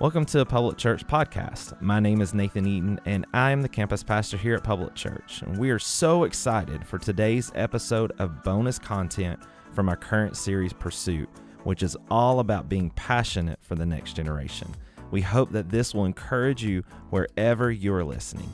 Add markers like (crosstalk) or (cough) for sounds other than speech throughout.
Welcome to Public Church podcast. My name is Nathan Eaton, and I am the campus pastor here at Public Church. And we are so excited for today's episode of bonus content from our current series, Pursuit, which is all about being passionate for the next generation. We hope that this will encourage you wherever you are listening.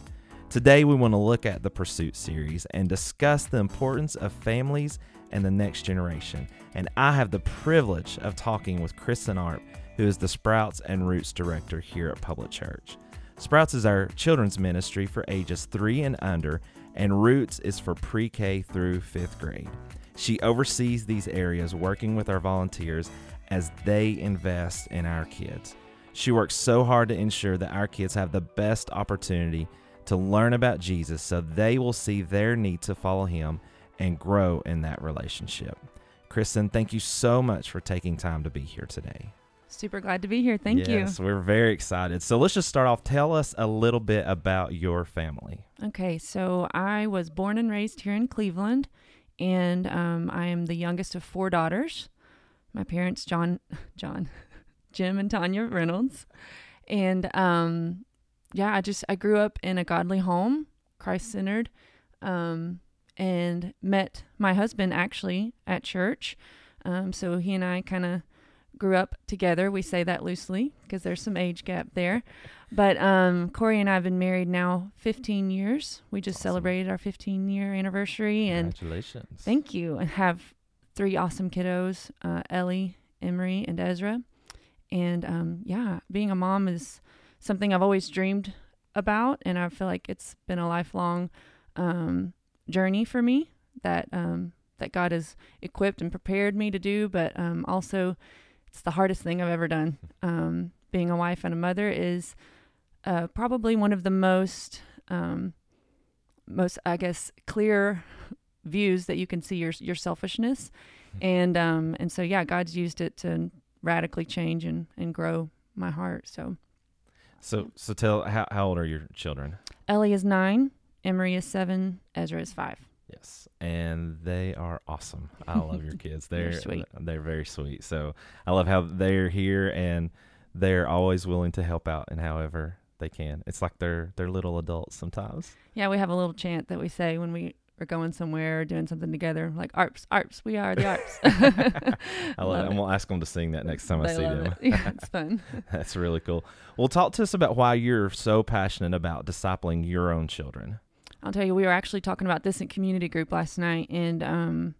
Today, we want to look at the Pursuit series and discuss the importance of families and the next generation. And I have the privilege of talking with Kristen Arp who is the Sprouts and Roots director here at Public Church. Sprouts is our children's ministry for ages 3 and under, and Roots is for pre K through 5th grade. She oversees these areas working with our volunteers as they invest in our kids. She works so hard to ensure that our kids have the best opportunity to learn about Jesus so they will see their need to follow him and grow in that relationship. Kristen, thank you so much for taking time to be here today. Super glad to be here. Thank yes, you. Yes, we're very excited. So let's just start off. Tell us a little bit about your family. Okay, so I was born and raised here in Cleveland, and um, I am the youngest of four daughters. My parents, John, (laughs) John, (laughs) Jim, and Tanya Reynolds, and um, yeah, I just I grew up in a godly home, Christ centered, um, and met my husband actually at church. Um, so he and I kind of grew up together. We say that loosely because there's some age gap there. But um, Corey and I have been married now 15 years. We just awesome. celebrated our 15 year anniversary. And Congratulations. Thank you. And have three awesome kiddos uh, Ellie, Emery, and Ezra. And um, yeah, being a mom is something I've always dreamed about. And I feel like it's been a lifelong um, journey for me that. Um, that God has equipped and prepared me to do, but um, also it's the hardest thing I've ever done. Um, being a wife and a mother is uh, probably one of the most, um, most I guess, clear views that you can see your your selfishness, hmm. and um, and so yeah, God's used it to radically change and and grow my heart. So, so so tell how how old are your children? Ellie is nine, Emery is seven, Ezra is five. Yes, and they are awesome. I love your (laughs) kids. They're, they're sweet. They're very sweet. So I love how they're here and they're always willing to help out and however they can. It's like they're they're little adults sometimes. Yeah, we have a little chant that we say when we are going somewhere or doing something together, like ARPS, ARPS, we are the ARPS. (laughs) I love, love it. And we'll ask them to sing that next time they I see them. It. (laughs) Yeah, it's fun. That's really cool. Well, talk to us about why you're so passionate about discipling your own children. I'll tell you, we were actually talking about this in community group last night, and um,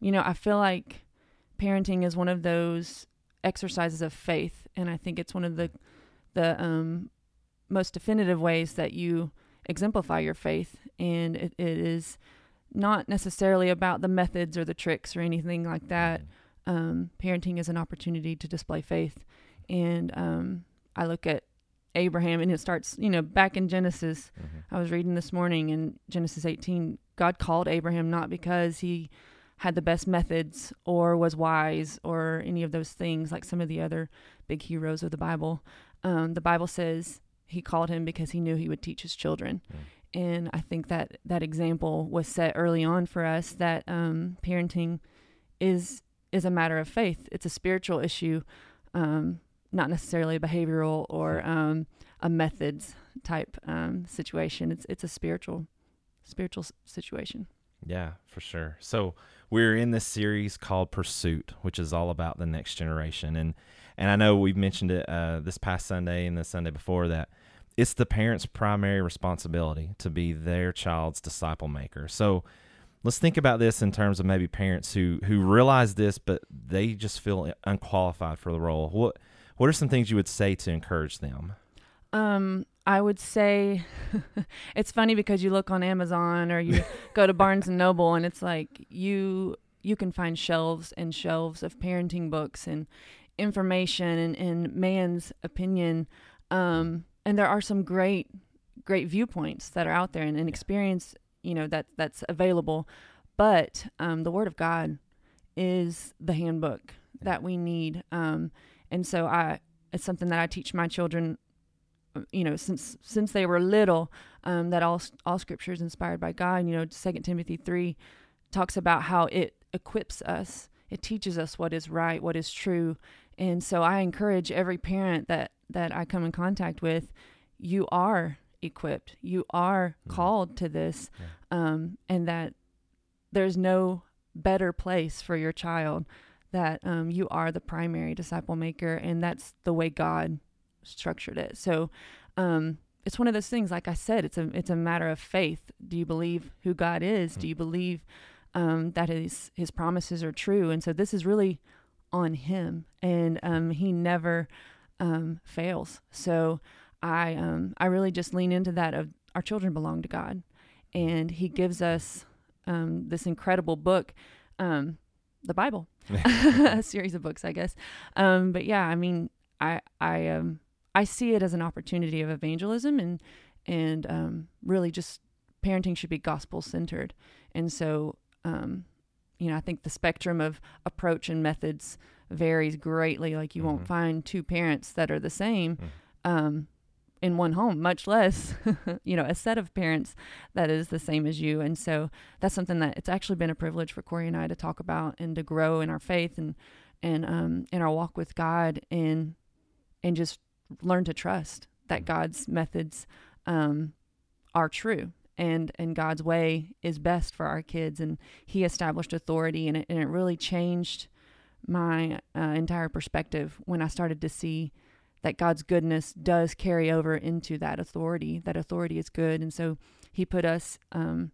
you know, I feel like parenting is one of those exercises of faith, and I think it's one of the the um, most definitive ways that you exemplify your faith, and it, it is not necessarily about the methods or the tricks or anything like that. Um, parenting is an opportunity to display faith, and um, I look at Abraham and it starts, you know, back in Genesis. Mm-hmm. I was reading this morning in Genesis 18, God called Abraham not because he had the best methods or was wise or any of those things like some of the other big heroes of the Bible. Um, the Bible says he called him because he knew he would teach his children. Mm. And I think that that example was set early on for us that um, parenting is is a matter of faith. It's a spiritual issue. Um, not necessarily a behavioral or um, a methods type um, situation. It's it's a spiritual spiritual situation. Yeah, for sure. So we're in this series called Pursuit, which is all about the next generation, and and I know we've mentioned it uh, this past Sunday and the Sunday before that. It's the parents' primary responsibility to be their child's disciple maker. So let's think about this in terms of maybe parents who who realize this, but they just feel unqualified for the role. What what are some things you would say to encourage them? Um, I would say (laughs) it's funny because you look on Amazon or you (laughs) go to Barnes and Noble and it's like you you can find shelves and shelves of parenting books and information and, and man's opinion. Um, and there are some great great viewpoints that are out there and, and experience, you know, that that's available. But um, the Word of God is the handbook that we need. Um, and so I it's something that I teach my children you know since since they were little um, that all all scripture is inspired by God you know second Timothy 3 talks about how it equips us it teaches us what is right what is true And so I encourage every parent that that I come in contact with, you are equipped. You are Mhm. called to this. Um, and that there's no better place for your child that um, you are the primary disciple maker and that's the way God structured it. So um, it's one of those things like I said it's a it's a matter of faith. Do you believe who God is? Do Mhm. you believe um, that his his promises are true? And so this is really on him and um, he never um, fails. So I um, I really just lean into that of our children belong to God and he gives us um, this incredible book um, the Bible (laughs) (laughs) a series of books, I guess. Um, but yeah, I mean, I I um I see it as an opportunity of evangelism and and um, really just parenting should be gospel centered. And so, um, you know, I think the spectrum of approach and methods varies greatly. Like you Mhm. won't find two parents that are the same. Mm. Um, in one home, much less, (laughs) you know, a set of parents that is the same as you. And so that's something that it's actually been a privilege for Corey and I to talk about and to grow in our faith and and um in our walk with God and and just learn to trust that God's methods um are true and and God's way is best for our kids and he established authority and it, and it really changed my uh, entire perspective when I started to see that God's goodness does carry over into that authority. That authority is good, and so He put us um,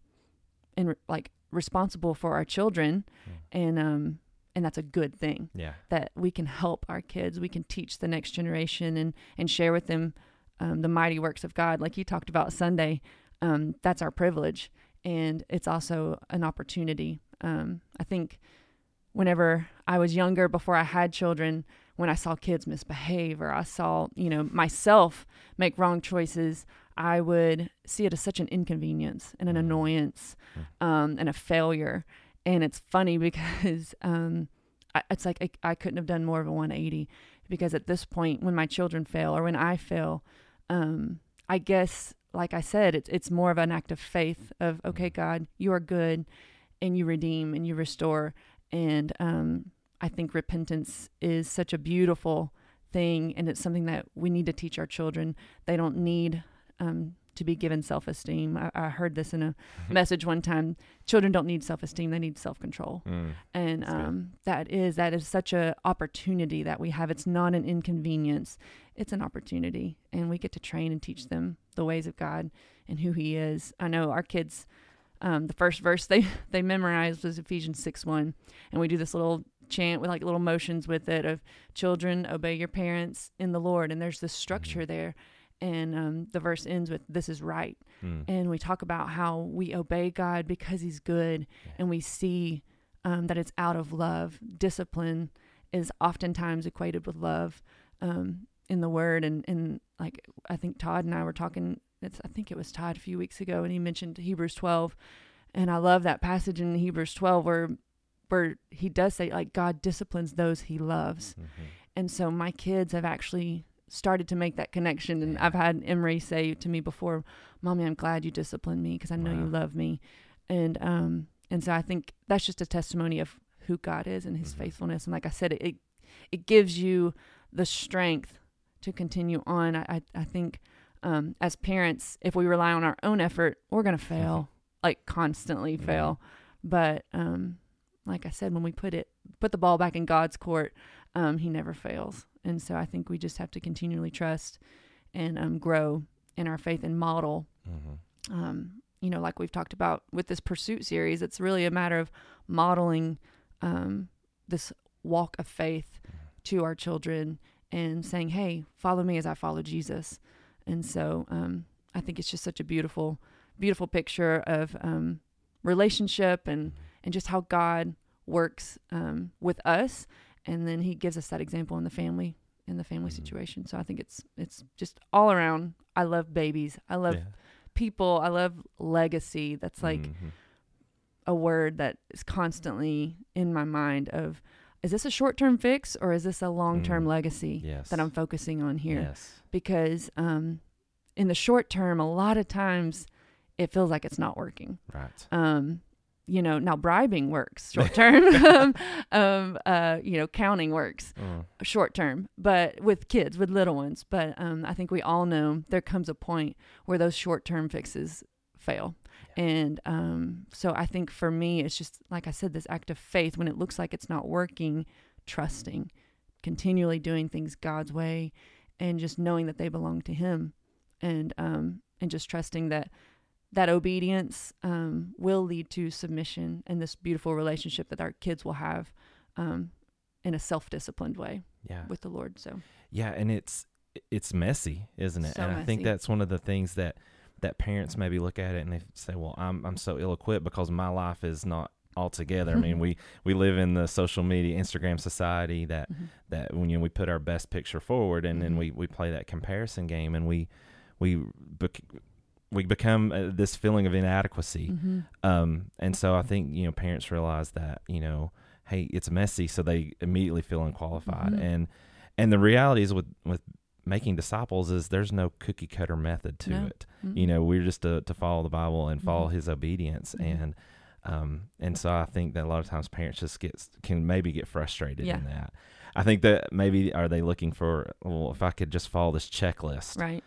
in like responsible for our children, Mm. and um, and that's a good thing Yeah. that we can help our kids. We can teach the next generation and and share with them um, the mighty works of God, like you talked about Sunday. Um, that's our privilege, and it's also an opportunity. Um, I think whenever I was younger, before I had children, when I saw kids misbehave or I saw, you know, myself make wrong choices, I would see it as such an inconvenience and an Mm. annoyance um, and a failure. And it's funny (laughs) because um, I, it's like I, I couldn't have done more of a 180 because at this point, when my children fail or when I fail, um, I guess, like I said, it's it's more of an act of faith of okay, God, you are good, and you redeem and you restore, and um, I think repentance is such a beautiful thing, and it's something that we need to teach our children. They don't need um, to be given self esteem. I, I heard this in a (laughs) message one time. Children don't need self esteem; they need self control Mm. and um, that is that is such a opportunity that we have. It's not an inconvenience; it's an opportunity, and we get to train and teach them the ways of God and who He is. I know our kids. Um, the first verse they (laughs) they memorized was Ephesians six one, and we do this little chant with like little motions with it of children obey your parents in the Lord, and there's this structure there. And um, the verse ends with "This is right," Mm. and we talk about how we obey God because He's good, Yeah. and we see um, that it's out of love. Discipline is oftentimes equated with love um, in the Word, and and like I think Todd and I were talking. It's I think it was Todd a few weeks ago, and he mentioned Hebrews twelve, and I love that passage in Hebrews twelve where where he does say like God disciplines those He loves, Mhm. and so my kids have actually started to make that connection and I've had Emery say to me before, "Mommy, I'm glad you disciplined me because I know you love me." And um and so I think that's just a testimony of who God is and his Mhm. faithfulness and like I said it, it it gives you the strength to continue on. I I, I think um as parents, if we rely on our own effort, we're going to fail, like constantly Mhm. fail. But um like I said when we put it put the ball back in God's court, um, he never fails. And so I think we just have to continually trust and um, grow in our faith and model. Mhm. Um, you know, like we've talked about with this pursuit series, it's really a matter of modeling um, this walk of faith to our children and saying, "Hey, follow me as I follow Jesus." And so um, I think it's just such a beautiful, beautiful picture of um, relationship and and just how God works um, with us, and then He gives us that example in the family in the family Mhm. situation. So I think it's it's just all around. I love babies. I love Yeah. people. I love legacy. That's like Mhm. a word that is constantly in my mind. Of is this a short term fix or is this a long term Mm. legacy yes. that I'm focusing on here? Yes. Because um, in the short term, a lot of times it feels like it's not working. Right. Um, you know, now bribing works short (laughs) term. um, uh, you know, counting works Mm. short term, but with kids, with little ones. But um, I think we all know there comes a point where those short term fixes fail. And um, so I think for me, it's just like I said, this act of faith when it looks like it's not working, trusting, continually doing things God's way, and just knowing that they belong to Him, and um, and just trusting that that obedience um, will lead to submission and this beautiful relationship that our kids will have um, in a self-disciplined way Yeah. with the Lord. So Yeah, and it's it's messy, isn't it? So and I think that's one of the things that that parents maybe look at it and they say, "Well, I'm I'm so ill equipped because my life is not all together." I mean, (laughs) we we live in the social media Instagram society that Mhm. that when you know, we put our best picture forward and then Mhm. we we play that comparison game and we we we become uh, this feeling of inadequacy. Mhm. Um, and so I think you know parents realize that you know, hey, it's messy, so they immediately feel unqualified. Mhm. And and the reality is with with making disciples is there's no cookie cutter method to No. it. Mhm. You know, we're just to to follow the Bible and follow Mhm. His obedience. Mhm. And um, and so I think that a lot of times parents just get can maybe get frustrated Yeah. in that. I think that maybe are they looking for well, if I could just follow this checklist, right.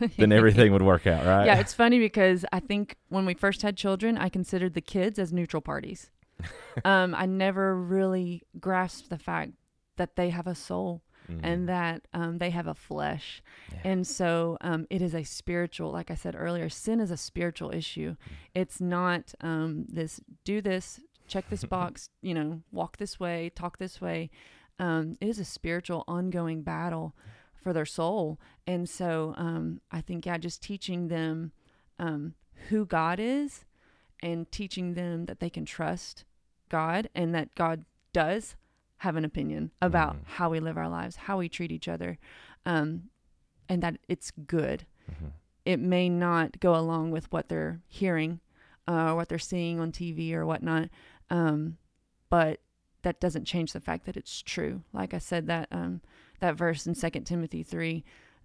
(laughs) then everything would work out, right? Yeah, it's funny because I think when we first had children, I considered the kids as neutral parties. (laughs) um, I never really grasped the fact that they have a soul Mhm. and that um, they have a flesh. Yeah. And so um, it is a spiritual, like I said earlier, sin is a spiritual issue. Mm. It's not um, this, do this, check this (laughs) box, you know, walk this way, talk this way. Um, it is a spiritual, ongoing battle for their soul. And so um, I think, yeah, just teaching them um, who God is and teaching them that they can trust God and that God does have an opinion about Mhm. how we live our lives, how we treat each other, um, and that it's good. Mhm. It may not go along with what they're hearing uh, or what they're seeing on TV or whatnot, um, but that doesn't change the fact that it's true. Like I said, that um, that verse in Second Timothy three,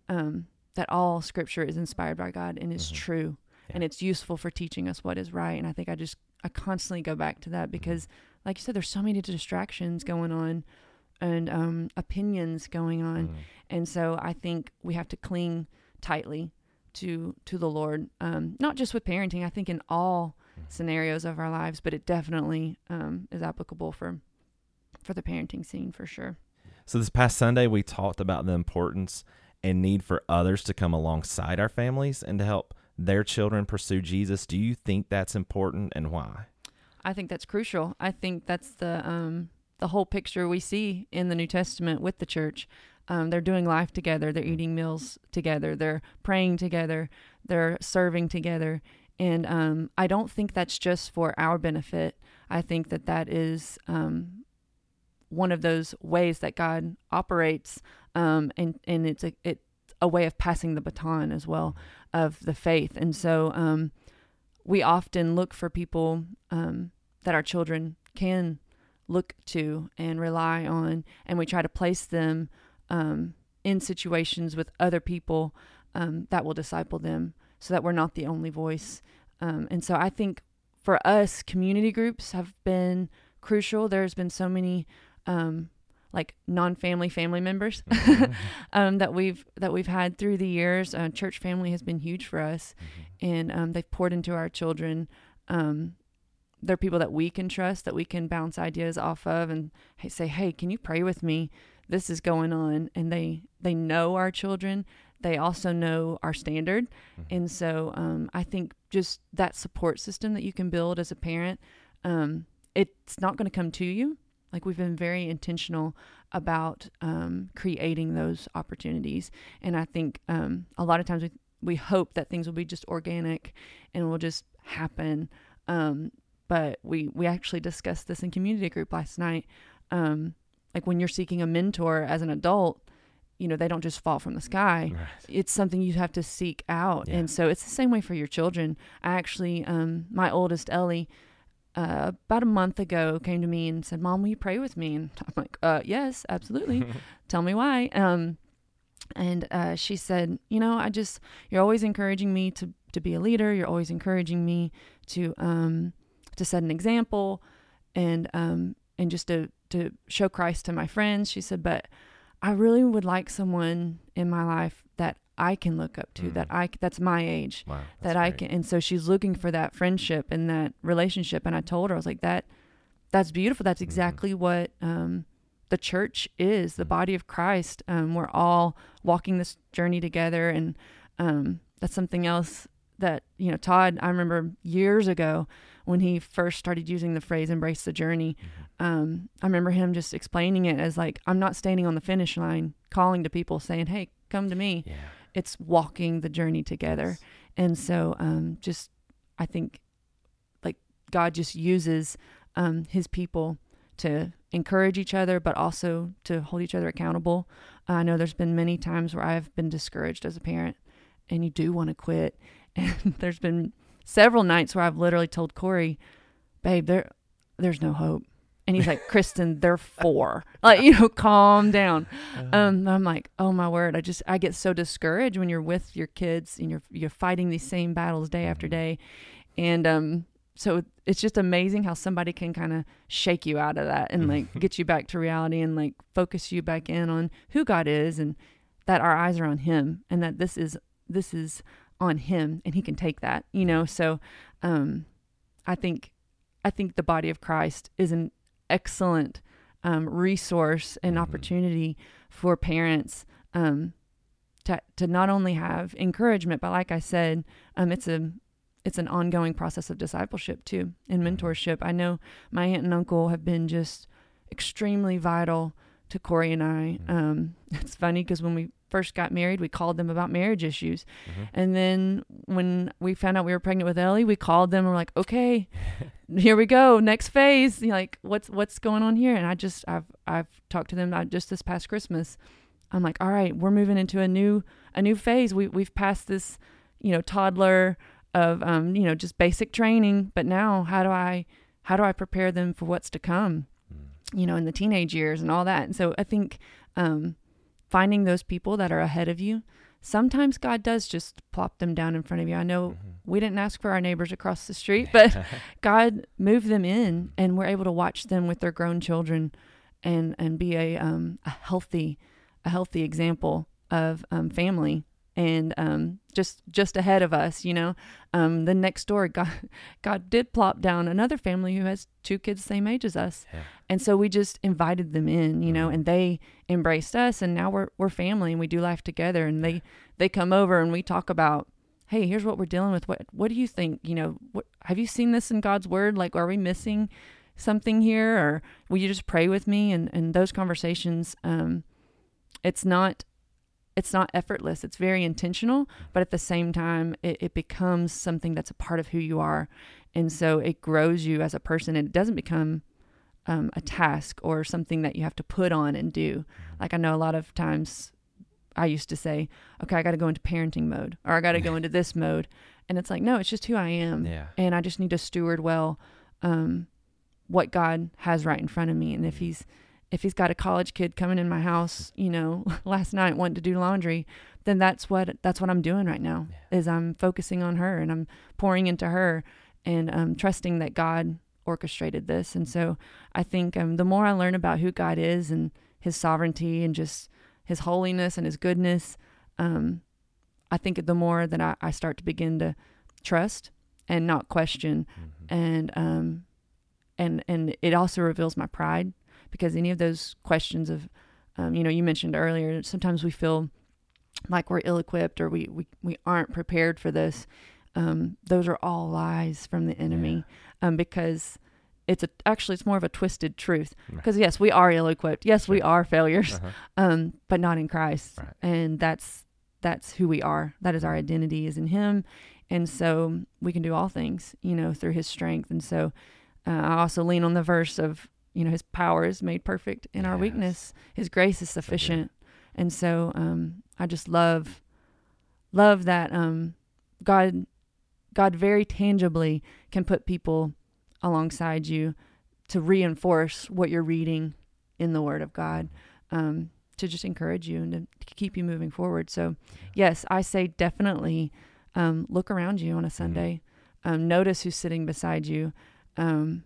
um, that all Scripture is inspired by God and is Mhm. true, and it's useful for teaching us what is right. And I think I just I constantly go back to that because, like you said, there's so many distractions going on, and um, opinions going on, Mhm. and so I think we have to cling tightly to to the Lord, um, not just with parenting. I think in all Mhm. scenarios of our lives, but it definitely um, is applicable for for the parenting scene for sure. So this past Sunday, we talked about the importance and need for others to come alongside our families and to help their children pursue Jesus. Do you think that's important, and why? I think that's crucial. I think that's the um, the whole picture we see in the New Testament with the church. Um, they're doing life together. They're eating meals together. They're praying together. They're serving together. And um, I don't think that's just for our benefit. I think that that is um, one of those ways that God operates, um, and and it's a it's a way of passing the baton as well of the faith. And so um, we often look for people um, that our children can look to and rely on, and we try to place them um, in situations with other people um, that will disciple them, so that we're not the only voice. Um, and so I think for us, community groups have been crucial. There's been so many um, like non-family family members Mhm. (laughs) um, that we've that we've had through the years. Uh, church family has been huge for us, and um, they've poured into our children. Um, they're people that we can trust, that we can bounce ideas off of, and say, "Hey, can you pray with me? This is going on." And they they know our children. They also know our standard, Mhm. and so um, I think just that support system that you can build as a parent, um, it's not going to come to you. Like we've been very intentional about um, creating those opportunities, and I think um, a lot of times we we hope that things will be just organic and will just happen. Um, but we we actually discussed this in community group last night. Um, like when you're seeking a mentor as an adult, you know they don't just fall from the sky Right. it's something you have to seek out Yeah. and so it's the same way for your children i actually um my oldest ellie uh, about a month ago came to me and said mom will you pray with me? And i'm like uh yes absolutely. (laughs) Tell me why. Um and uh she said you know i just you're always encouraging me to to be a leader. You're always encouraging me to um to set an example and um and just to to show Christ to my friends. She said, but I really would like someone in my life I can look up to, Mm. that I that's my age, Wow. that I can. And so she's looking for that friendship and that relationship. And I told her, I was like, that that's beautiful. That's Mhm. exactly what um, the church is, the Mhm. body of Christ. Um, we're all walking this journey together, and um, that's something else that you know. Todd, I remember years ago when he first started using the phrase "embrace the journey." Mhm. um, I remember him just explaining it as like, I'm not standing on the finish line calling to people saying, Hey, come to me. Yeah. It's walking the journey together. Yes. And so, um, just, I think like God just uses, um, his people to encourage each other, but also to hold each other accountable. I know there's been many times where I've been discouraged as a parent and you do want to quit. (laughs) And there's been several nights where I've literally told Corey, babe, there, there's no hope. And he's like, Kristen, they're four. Like, you know, calm down. Uh, Um, I'm like, oh my word. I just, I get so discouraged when you're with your kids and you're, you're fighting these same battles day after Mhm. day. And, um, so it's just amazing how somebody can kind of shake you out of that and like (laughs) get you back to reality and like focus you back in on who God is and that our eyes are on him and that this is, this is on him and he can take that, you know? So, um, I think, I think the body of Christ is an excellent, um, resource and Mhm. opportunity for parents, um, to, to not only have encouragement, but like I said, um, it's a, it's an ongoing process of discipleship too and Mhm. mentorship. I know my aunt and uncle have been just extremely vital to Corey and I. Mhm. Um, (laughs) it's funny because when we first got married, we called them about marriage issues. Mhm. And then when we found out we were pregnant with Ellie, we called them and we're like, okay, (laughs) here we go, next phase. You know, like what's what's going on here? And I just I've I've talked to them uh, just this past Christmas. I'm like, all right, we're moving into a new a new phase. We we've passed this, you know, toddler of um, you know, just basic training, but now how do I how do I prepare them for what's to come? Mm. you know, in the teenage years and all that. And so I think um, finding those people that are ahead of you, sometimes God does just plop them down in front of you. I know Mhm. we didn't ask for our neighbors across the street, (laughs) but God moved them in, and we're able to watch them with their grown children, and and be a um, a healthy a healthy example of um, family. And um, just just ahead of us, you know, um, the next door, God God did plop down another family who has two kids same age as us, Yeah. and so we just invited them in, you know, Mhm. and they embraced us, and now we're we're family and we do life together. And they they come over and we talk about, hey, here's what we're dealing with. What what do you think? You know, what have you seen this in God's word? Like, are we missing something here, or will you just pray with me? And and those conversations, um, it's not it's not effortless. It's very intentional, but at the same time, it, it becomes something that's a part of who you are, and so it grows you as a person. And it doesn't become um, a task or something that you have to put on and do. Like I know a lot of times I used to say, okay, I got to go into parenting mode or I got to go (laughs) into this mode. And it's like, no, it's just who I am. Yeah. And I just need to steward well um, what God has right in front of me. And if he's, if he's got a college kid coming in my house, you know, (laughs) last night wanting to do laundry, then that's what, that's what I'm doing right now Yeah. is I'm focusing on her and I'm pouring into her and um, trusting that God orchestrated this. And so I think um, the more I learn about who God is and his sovereignty and just his holiness and his goodness, um, I think the more that I, I start to begin to trust and not question. Mhm. And, um, and, and it also reveals my pride because any of those questions of, um, you know, you mentioned earlier, sometimes we feel like we're ill equipped or we, we, we aren't prepared for this. Um, those are all lies from the enemy um, because it's a actually it's more of a twisted truth. Right. because yes we are ill equipped yes we are failures Uh-huh. um, but not in Christ. Right. and that's that's who we are. That is our identity is in Him. And so we can do all things you know through His strength. And so uh, I also lean on the verse of you know His power is made perfect in our weakness. His grace is So sufficient. And so um, I just love love that um, God God very tangibly can put people alongside you to reinforce what you're reading in the Word of God, um, to just encourage you and to, keep you moving forward. So, yes, I say definitely um, look around you on a Sunday, um, notice who's sitting beside you, Um,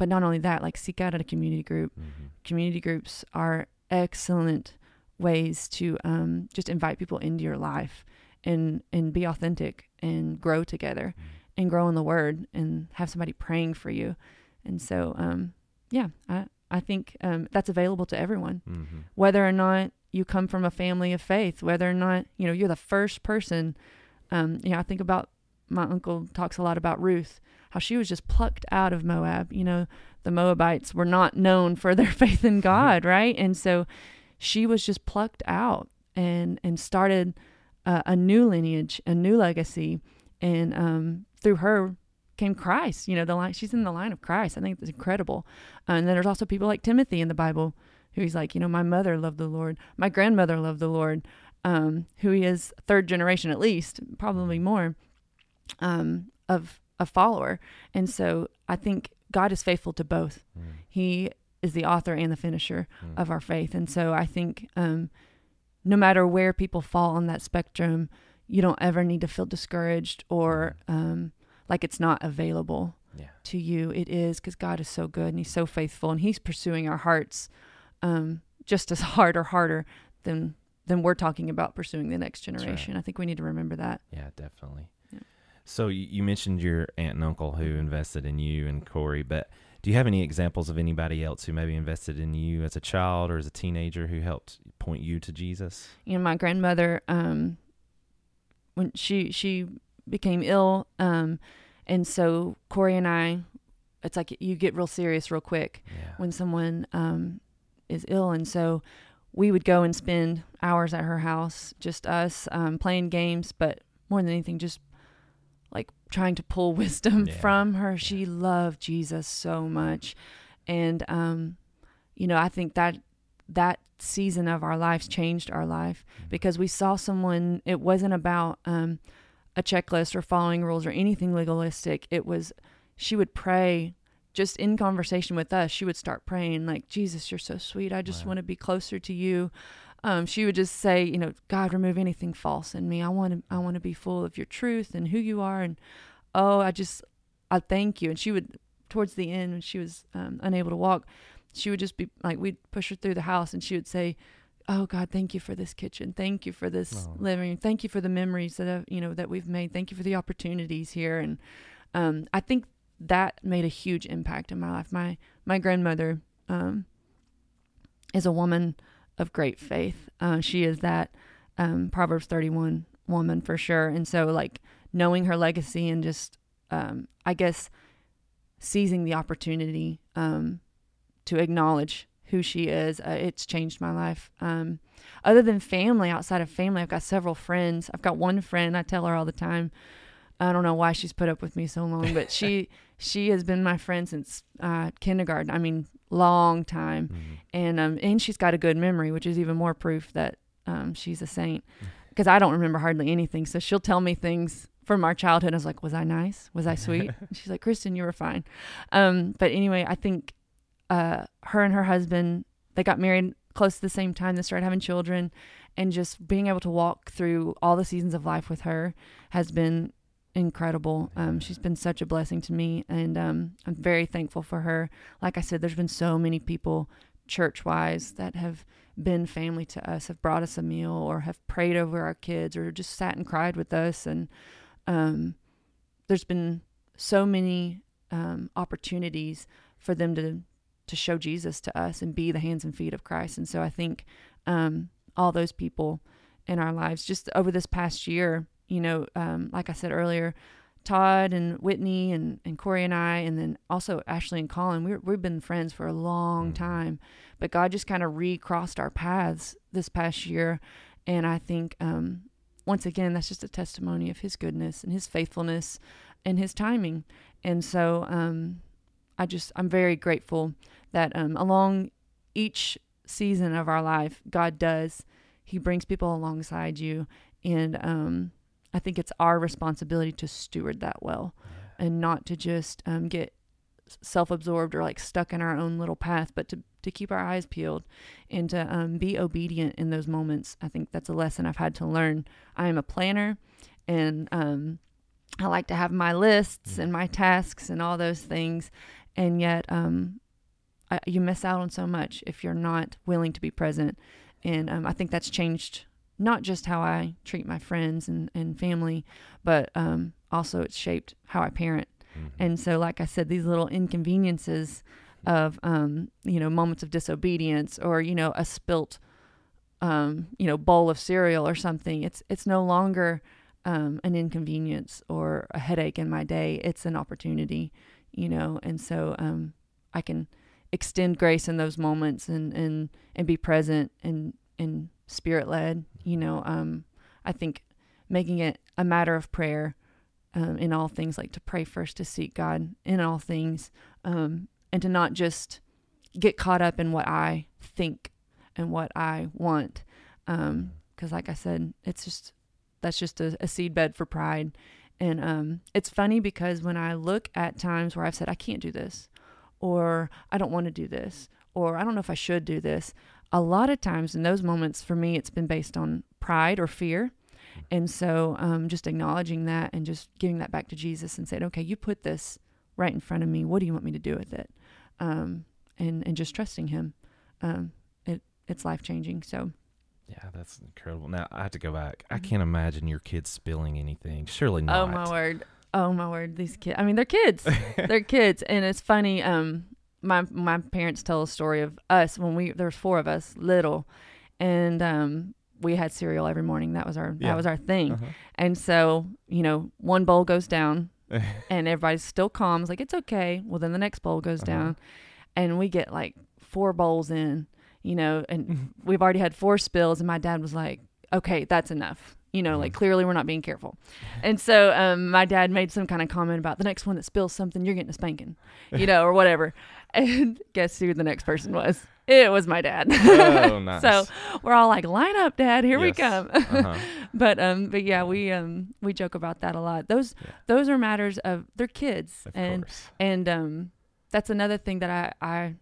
but not only that, like seek out a community group. Mm-hmm. Community groups are excellent ways to um, just invite people into your life and and be authentic and grow together and grow in the Word and have somebody praying for you. And so, um, yeah, I I think um, that's available to everyone, Mm-hmm. whether or not you come from a family of faith, whether or not you know you're the first person. Um, you know, I think about my uncle talks a lot about Ruth, how she was just plucked out of Moab. You know, the Moabites were not known for their (laughs) faith in God, right? And so she was just plucked out and and started uh, a new lineage, a new legacy, and um, through her came Christ. You know, the line she's in the line of Christ. I think it's incredible. Uh, and then there's also people like Timothy in the Bible, who he's like, you know, my mother loved the Lord, my grandmother loved the Lord, um, who he is third generation at least, probably more, um, of a follower. And so I think God is faithful to both. Mm. He is the author and the finisher Mm. of our faith. And so I think um, no matter where people fall on that spectrum, you don't ever need to feel discouraged or um, like it's not available Yeah. to you. It is because God is so good and He's so faithful and He's pursuing our hearts um, just as (laughs) hard or harder than than we're talking about pursuing the next right. generation. I think we need to remember that. Yeah, definitely. So you, mentioned your aunt and uncle who invested in you and Corey, but do you have any examples of anybody else who maybe invested in you as a child or as a teenager who helped point you to Jesus? you know my grandmother um when she she became ill um and so Corey and I it's like you get real serious real quick Yeah. when someone um is ill and so we would go and spend hours at her house just us um playing games but more than anything just trying to pull (laughs) wisdom Yeah. from her. She loved Jesus so much. And um you know I think that that season of our lives changed our life because we saw someone it wasn't about um, a checklist or following rules or anything legalistic. It was she would pray just in conversation with us. She would start praying like jesus you're so sweet. I just Wow. want to be closer to you um, she would just say you know god remove anything false in me. I want to i want to be full of your truth and who you are. And oh i just i thank you. And she would towards the end when she was um, unable to walk she would just be like we'd push her through the house and she would say oh god thank you for this kitchen. Thank you for this Oh. living. Room thank you for the memories that have, you know that we've made. Thank you for the opportunities here. And um, i think that made a huge impact in my life. My my grandmother um, is a woman of great faith uh, she is that um, proverbs 31 woman for sure and so like knowing her legacy and just um, i guess seizing the opportunity um, to acknowledge who she is. Uh, it's changed my life. Um, other than family, outside of family, I've got several friends. I've got one friend. I tell her all the time. I don't know why she's put up with me so long, but she (laughs) she has been my friend since uh, kindergarten. I mean, long time, Mhm. and um and she's got a good memory, which is even more proof that um she's a saint. Because I don't remember hardly anything, so she'll tell me things from our childhood. I was like, "Was I nice? Was I sweet?" (laughs) And she's like, "Kristen, you were fine." Um, but anyway, I think uh, her and her husband they got married close to the same time. They started having children, and just being able to walk through all the seasons of life with her has been incredible. Um, she's been such a blessing to me, and um, I'm very thankful for her. Like I said, there's been so many people church wise that have been family to us, have brought us a meal, or have prayed over our kids, or just sat and cried with us. And um, there's been so many um, opportunities for them to to show Jesus to us and be the hands and feet of Christ. And so I think um, all those people in our lives, just over this past year, you know, um, like I said earlier, Todd and Whitney and, and Corey and I, and then also Ashley and Colin, we're, we've been friends for a long Mhm. time, but God just kind of recrossed our paths this past year. And I think, um, once again, that's just a testimony of his goodness and his faithfulness and his timing. And so, um, I just, I'm very grateful that, um, along each season of our life, God does, he brings people alongside you. And, um, I think it's our responsibility to steward that well and not to just um, get self-absorbed or like stuck in our own little path, but to to keep our eyes peeled and to um, be obedient in those moments. I think that's a lesson I've had to learn. I am a planner, and um, I like to have my lists and my tasks and all those things, and yet um, I, you miss out on so much if you're not willing to be present. And um, I think that's changed not just how I treat my friends and, and family, but um, also it's shaped how I parent. Mm-hmm. And so, like I said, these little inconveniences of, um, you know, moments of disobedience or, you know, a spilt, um, you know, bowl of cereal or something, it's, it's no longer um, an inconvenience or a headache in my day. It's an opportunity, you know, and so um, I can extend grace in those moments and, and, and be present and, and spirit led, you know, um, I think making it a matter of prayer um, in all things, like to pray first, to seek God in all things, um, and to not just get caught up in what I think and what I want. Because, like I said, it's just that's just a, a seed bed for pride. And um, it's funny because when I look at times where I've said, I can't do this, or I don't want to do this, or I don't know if I should do this, a lot of times in those moments for me, it's been based on pride or fear. And so um, just acknowledging that and just giving that back to Jesus and saying, okay, you put this right in front of me. What do you want me to do with it? Um, and, and just trusting him. Um, it, it's life changing. So Yeah, that's incredible. Now I have to go back. I Mhm. can't imagine your kids spilling anything. Surely not. Oh my word. Oh my word. These kids. I mean, they're kids. (laughs) they're kids, and it's funny. Um, my my parents tell a story of us when we there was four of us, little, and um, we had cereal every morning. That was our Yeah. that was our thing. Uh-huh. And so you know, one bowl goes down, (laughs) and everybody's still calm. It's like it's okay. Well, then the next bowl goes Uh-huh. down, and we get like four bowls in. You know, and (laughs) we've already had four spills, and my dad was like, "Okay, that's enough." You know, like Mhm. clearly we're not being careful. And so um, my dad made some kind of comment about the next one that spills something, you're getting a spanking, you (laughs) know, or whatever. And (laughs) guess who the next person was? It was my dad. oh, (laughs) nice. so we're all like, line up, dad, here we come. Uh-huh. (laughs) but um, but yeah, we um we joke about that a lot. Those Yeah. those are matters of they're kids, Of and course. and um that's another thing that I I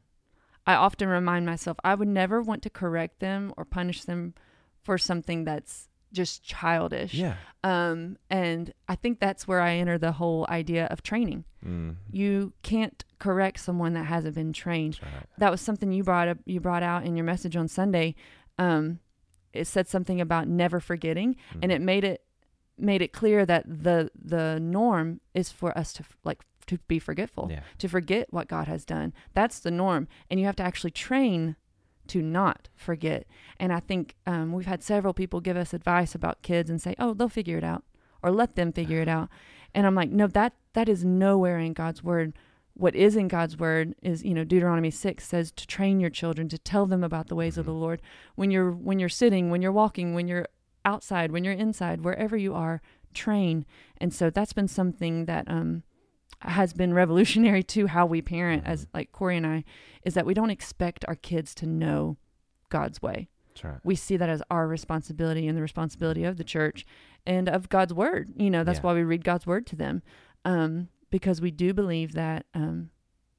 I often remind myself I would never want to correct them or punish them for something that's just childish. Yeah. Um, and I think that's where I enter the whole idea of training. Mm, You can't correct someone that hasn't been trained. right. That was something you brought up. You brought out in your message on Sunday. Um, it said something about never forgetting, and Mhm. it made it made it clear that the the norm is for us to like to be forgetful, Yeah. to forget what God has done. That's the norm, and you have to actually train to not forget. And I think um, we've had several people give us advice about kids and say, "Oh, they'll figure it out," or "Let them figure it out." And I'm like, no, that that is nowhere in God's word. What is in God's word is, you know, Deuteronomy six says to train your children, to tell them about the ways of the Mhm. Lord. When you're when you're sitting, when you're walking, when you're outside, when you're inside, wherever you are, train. And so that's been something that um has been revolutionary to how we parent as like Corey and I, is that we don't expect our kids to know God's way That's right. we see that as our responsibility and the responsibility of the church and of God's word. You know, that's Yeah. why we read God's word to them, um, because we do believe that um,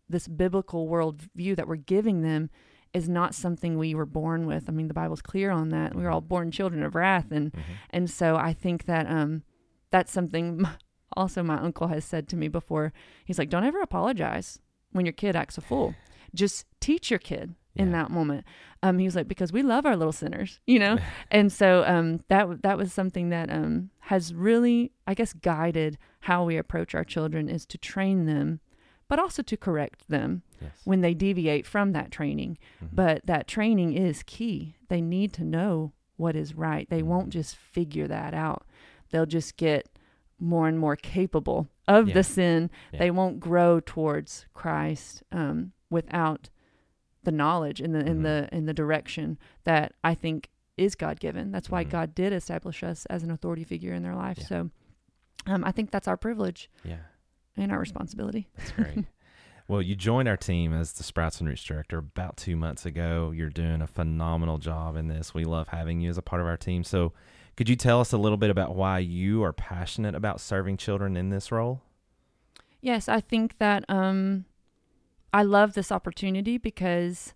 this biblical worldview that we're giving them is not something we were born with. I mean, the Bible's clear on that. We are all born children of wrath, and Mhm. and so I think that um, that's something. (laughs) Also, my uncle has said to me before. He's like, "Don't ever apologize when your kid acts a fool. Just teach your kid in that moment." Um, he was like, "Because we love our little sinners, you know." (laughs) and so um, that that was something that um, has really, I guess, guided how we approach our children is to train them, but also to correct them Yes. when they deviate from that training. Mhm. But that training is key. They need to know what is right. They won't Mhm. just figure that out. They'll just get more and more capable of Yeah. the sin. Yeah. They won't grow towards Christ um, without the knowledge and the in Mhm. the in the direction that I think is God given. That's why Mhm. God did establish us as an authority figure in their life. Yeah. So um, I think that's our privilege yeah. and our responsibility. That's great. (laughs) well, you joined our team as the Sprouts and Roots director about two months ago. You're doing a phenomenal job in this. We love having you as a part of our team. So, could you tell us a little bit about why you are passionate about serving children in this role? Yes, I think that um, I love this opportunity because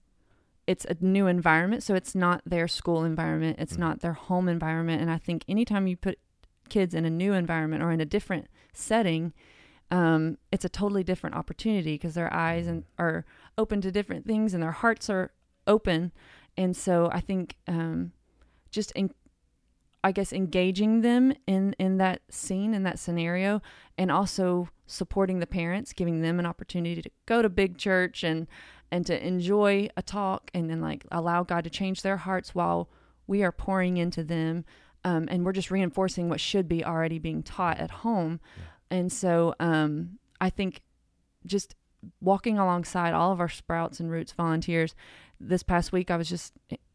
it's a new environment. So it's not their school environment, it's Mhm. not their home environment. And I think anytime you put kids in a new environment or in a different setting, um, it's a totally different opportunity because their eyes and are open to different things and their hearts are open. And so I think um, just in, I guess engaging them in in that scene in that scenario, and also supporting the parents, giving them an opportunity to go to big church and and to enjoy a talk, and then like allow God to change their hearts while we are pouring into them, um, and we're just reinforcing what should be already being taught at home. Yeah. And so um, I think just walking alongside all of our Sprouts and Roots volunteers this past week, I was just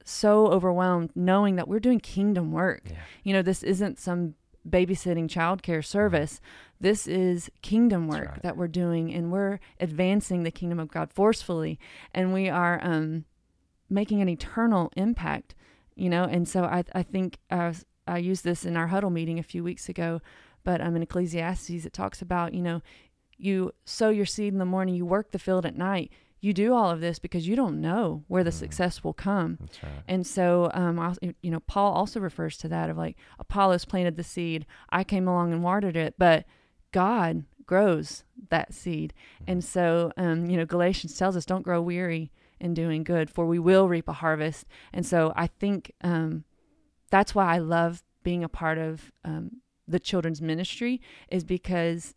so overwhelmed knowing that we're doing kingdom work. Yeah. You know, this isn't some babysitting childcare service. Mm-hmm. This is kingdom work right. that we're doing, and we're advancing the kingdom of God forcefully, and we are um, making an eternal impact. You know, and so I I think I, was, I used this in our huddle meeting a few weeks ago, but um, in Ecclesiastes it talks about you know you sow your seed in the morning, you work the field at night you do all of this because you don't know where the mm. success will come. Right. And so, um, you know, Paul also refers to that of like Apollos planted the seed, I came along and watered it, but God grows that seed. Mm. And so, um, you know, Galatians tells us don't grow weary in doing good, for we will reap a harvest. And so, I think um, that's why I love being a part of um, the children's ministry is because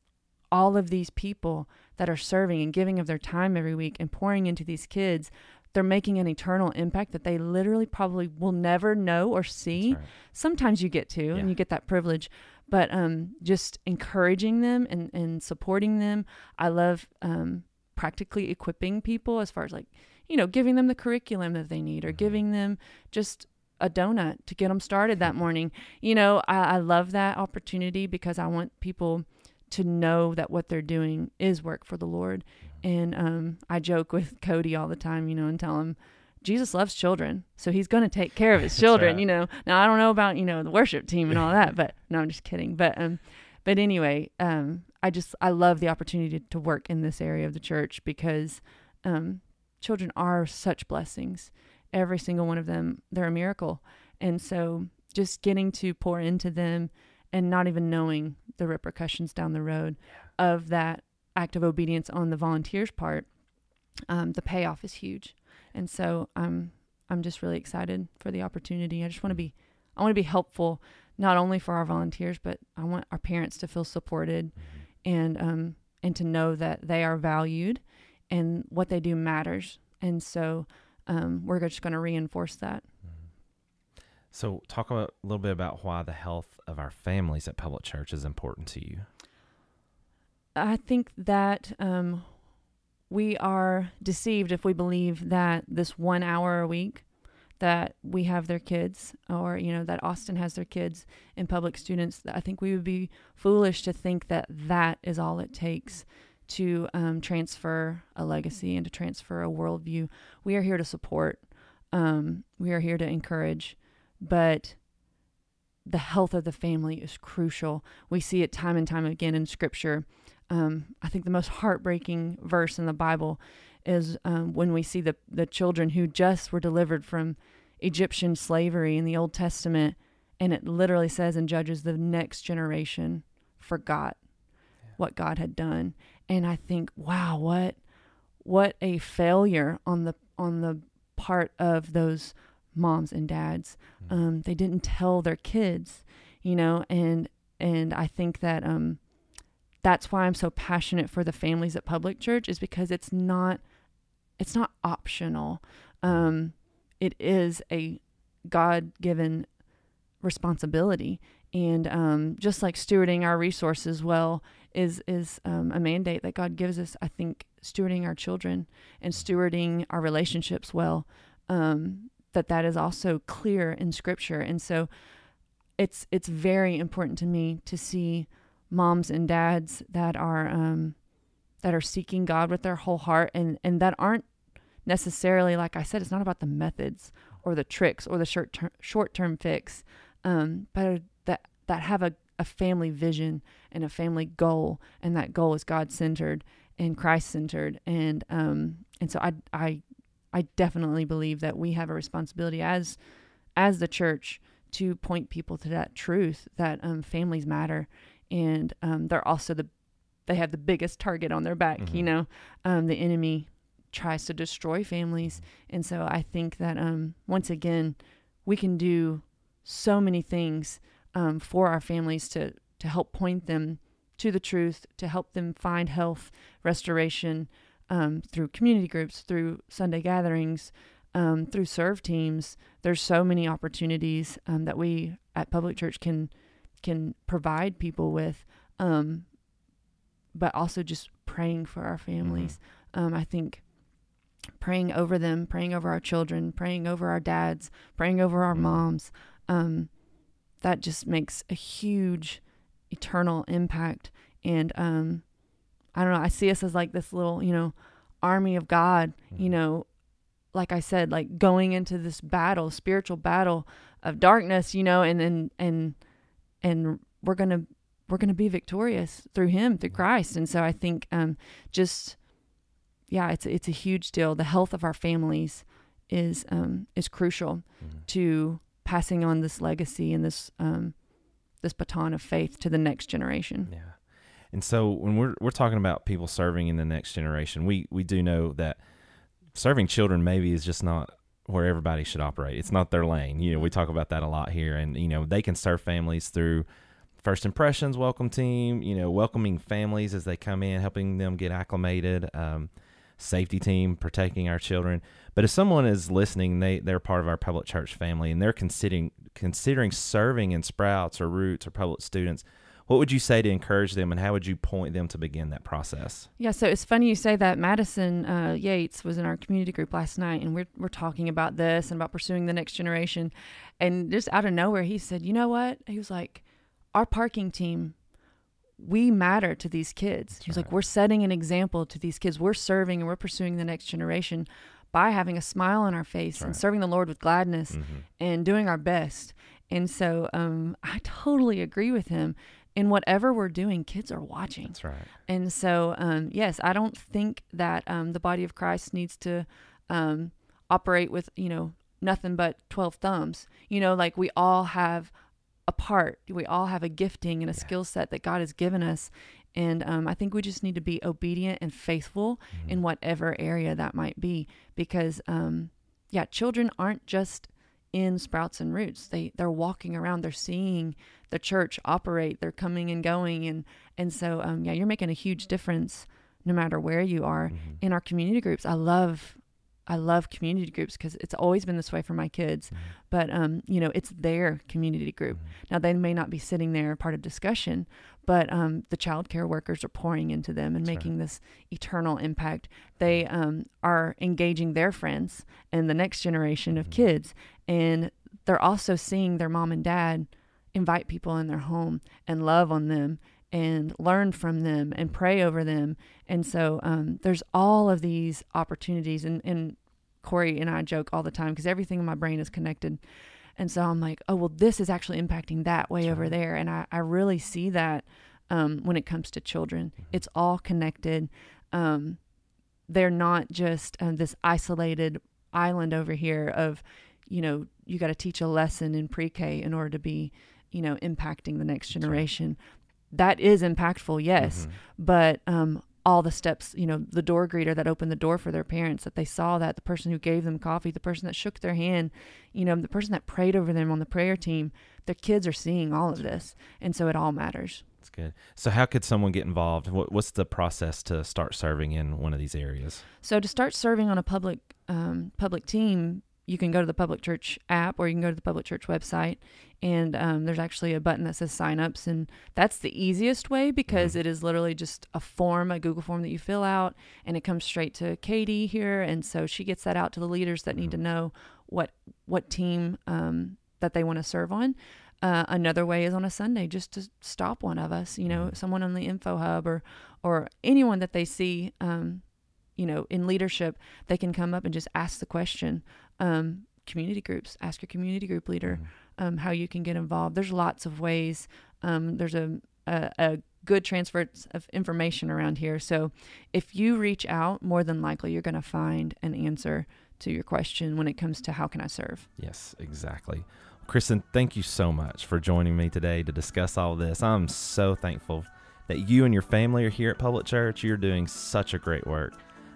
all of these people that are serving and giving of their time every week and pouring into these kids, they're making an eternal impact that they literally probably will never know or see. Right. Sometimes you get to yeah. and you get that privilege, but um, just encouraging them and, and supporting them. I love um, practically equipping people as far as like, you know, giving them the curriculum that they need or mm-hmm. giving them just a donut to get them started that (laughs) morning. You know, I, I love that opportunity because I want people – to know that what they're doing is work for the Lord. And um, I joke with (laughs) Cody all the time, you know, and tell him Jesus loves children, so He's going to take care of His (laughs) children. right. You know, now I don't know about you know the worship team and all that, but (laughs) no, I'm just kidding. But um, but anyway, um, I just I love the opportunity to, to work in this area of the church because um, children are such blessings. Every single one of them, they're a miracle, and so just getting to pour into them and not even knowing the repercussions down the road yeah. of that act of obedience on the volunteers' part, um, the payoff is huge. And so I'm I'm just really excited for the opportunity. I just want to be I want to be helpful not only for our volunteers, but I want our parents to feel supported mm-hmm. and um and to know that they are valued and what they do matters. And so um, we're just going to reinforce that. So, talk a little bit about why the health of our families at public church is important to you. I think that um, we are deceived if we believe that this one hour a week that we have their kids, or you know that Austin has their kids in public students. I think we would be foolish to think that that is all it takes to um, transfer a legacy and to transfer a worldview. We are here to support. Um, we are here to encourage but the health of the family is crucial. We see it time and time again in Scripture. Um, I think the most heartbreaking verse in the Bible is um, when we see the the children who just were delivered from Egyptian slavery in the Old Testament, and it literally says in Judges the next generation forgot yeah. what God had done, and I think, wow, what what a failure on the on the part of those moms and dads. Mm-hmm. Um, they didn't tell their kids, you know, and and I think that um, that's why I'm so passionate for the families at public church is because it's not it's not optional. Um, it is a God given responsibility, and um, just like stewarding our resources well is is um, a mandate that God gives us. I think stewarding our children and stewarding our relationships well um, that that is also clear in scripture. And so it's it's very important to me to see moms and dads that are um, that are seeking God with their whole heart and and that aren't necessarily like I said it's not about the methods or the tricks or the short term short term fix um, but that that have a, a family vision and a family goal. And that goal is God centered and Christ centered and um and so I I I definitely believe that we have a responsibility as as the church to point people to that truth that um, families matter and um, they're also the they have the biggest target on their back. Mhm. You know, um, the enemy tries to destroy families, and so I think that um, once again, we can do so many things um, for our families to to help point them to the truth, to help them find health, restoration um, through community groups, through Sunday gatherings, um, through serve teams. There's so many opportunities um, that we at Public Church can can provide people with, um, but also just praying for our families. Um, I think praying over them, praying over our children, praying over our dads, praying over our Mhm. moms. Um, that just makes a huge eternal impact. And um, I don't know. I see us as like this little, you know, army of God. You Mhm. know, like I said, like going into this battle, spiritual battle of darkness. You know, and and and and we're gonna we're gonna be victorious through Him, through Christ. And so I think um, just yeah, it's it's a huge deal. The health of our families is um, is crucial Mhm. to passing on this legacy and this um, this baton of faith to the next generation. Yeah. And so when we're we're talking about people serving in the next generation, we we do know that serving children maybe is just not where everybody should operate. It's not their lane. You know, we talk about that a lot here and you know, they can serve families through first impressions welcome team, you know, welcoming families as they come in, helping them get acclimated, um, safety team protecting our children. But if someone is listening, they they're part of our public church family and they're considering considering serving in Sprouts or Roots or public students, what would you say to encourage them and how would you point them to begin that process? Yeah, so it's funny you say that. Madison uh, Yates was in our community group last night, and we're we're talking about this and about pursuing the next generation. And just out of nowhere, he said, "You know what?" He was like, "Our parking team, we matter to these kids." That's He was right. like, "We're setting an example to these kids. We're serving and we're pursuing the next generation by having a smile on our face That's and right. serving the Lord with gladness." Mhm. and doing our best. And so um, I totally agree with him. In whatever we're doing, kids are watching. That's right. And so, um, yes, I don't think that um, the body of Christ needs to um, operate with, you know, nothing but 12 thumbs. You know, like we all have a part, we all have a gifting and a Yeah. skill set that God has given us. And um, I think we just need to be obedient and faithful in Mhm. whatever area that might be because um yeah children aren't just in sprouts and roots they they're walking around they're seeing the church operate they're coming and going and and so um yeah you're making a huge difference no matter where you are Mhm. in our community groups i love i love community groups because it's always been this way for my kids Mhm. but um you know it's their community group Mhm. now they may not be sitting there part of discussion, but um, the child care workers are pouring into them and That's right. making this eternal impact. They um, are engaging their friends and the next generation of Mhm. kids, and they're also seeing their mom and dad invite people in their home and love on them and learn from them and pray over them. And so um, there's all of these opportunities, and, and Corey and I joke all the time because everything in my brain is connected. And so I'm like, oh, well, this is actually impacting that way That's over there. And I, I really see that um, when it comes to children. Mhm. It's all connected. Um, they're not just uh, this isolated island over here of, you know, you got to teach a lesson in pre K in order to be, you know, impacting the next That's right. generation. That is impactful, yes Mhm. but um, all the steps, you know, the door greeter that opened the door for their parents, that they saw that, the person who gave them coffee, the person that shook their hand, you know, the person that prayed over them on the prayer team, their kids are seeing all of this. And so it all matters. That's good. So, how could someone get involved? What, what's the process to start serving in one of these areas? So to start serving on a public um, public team, you can go to the public church app or you can go to the public church website, and um, there's actually a button that says signups, and that's the easiest way because Mhm. it is literally just a form, a Google form that you fill out, and it comes straight to Katie here, and so she gets that out to the leaders that need to Mhm. know what what team um, that they want to serve on. Uh, another way is on a Sunday, just to stop one of us, you know, Mhm. someone on the info hub or or anyone that they see, um, you know, in leadership, they can come up and just ask the question. Um, community groups, ask your community group leader Mhm. um, how you can get involved. There's lots of ways. Um, there's a, a a good transfer of information around here. So if you reach out, more than likely you're going to find an answer to your question when it comes to how can I serve. Yes, exactly. Kristen, thank you so much for joining me today to discuss all this. I'm so thankful that you and your family are here at Public Church. You're doing such a great work.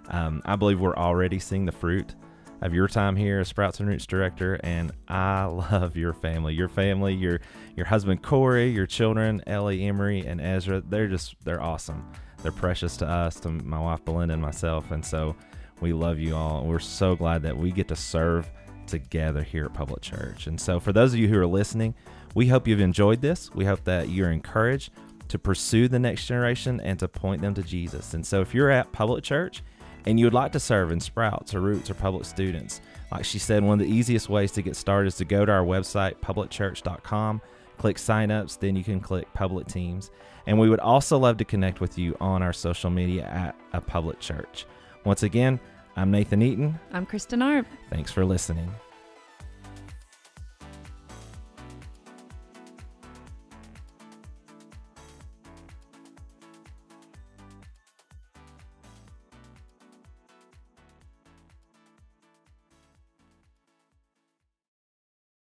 Um, I believe we're already seeing the fruit of your time here as Sprouts and Roots director, and I (laughs) love your family. Your family, your your husband Corey, your children Ellie, Emery, and Ezra. They're just they're awesome. They're precious to us, to my wife Belinda and myself, and so we love you all. We're so glad that we get to serve together here at Public Church. And so, for those of you who are listening, we hope you've enjoyed this. We hope that you're encouraged to pursue the next generation and to point them to Jesus. And so, if you're at Public Church and you would like to serve in Sprouts or Roots or Public Students, like she said, one of the easiest ways to get started is to go to our website, publicchurch.com, click signups, then you can click public teams. And we would also love to connect with you on our social media at a public church. Once again, I'm Nathan Eaton. I'm Kristen Arp. Thanks for listening.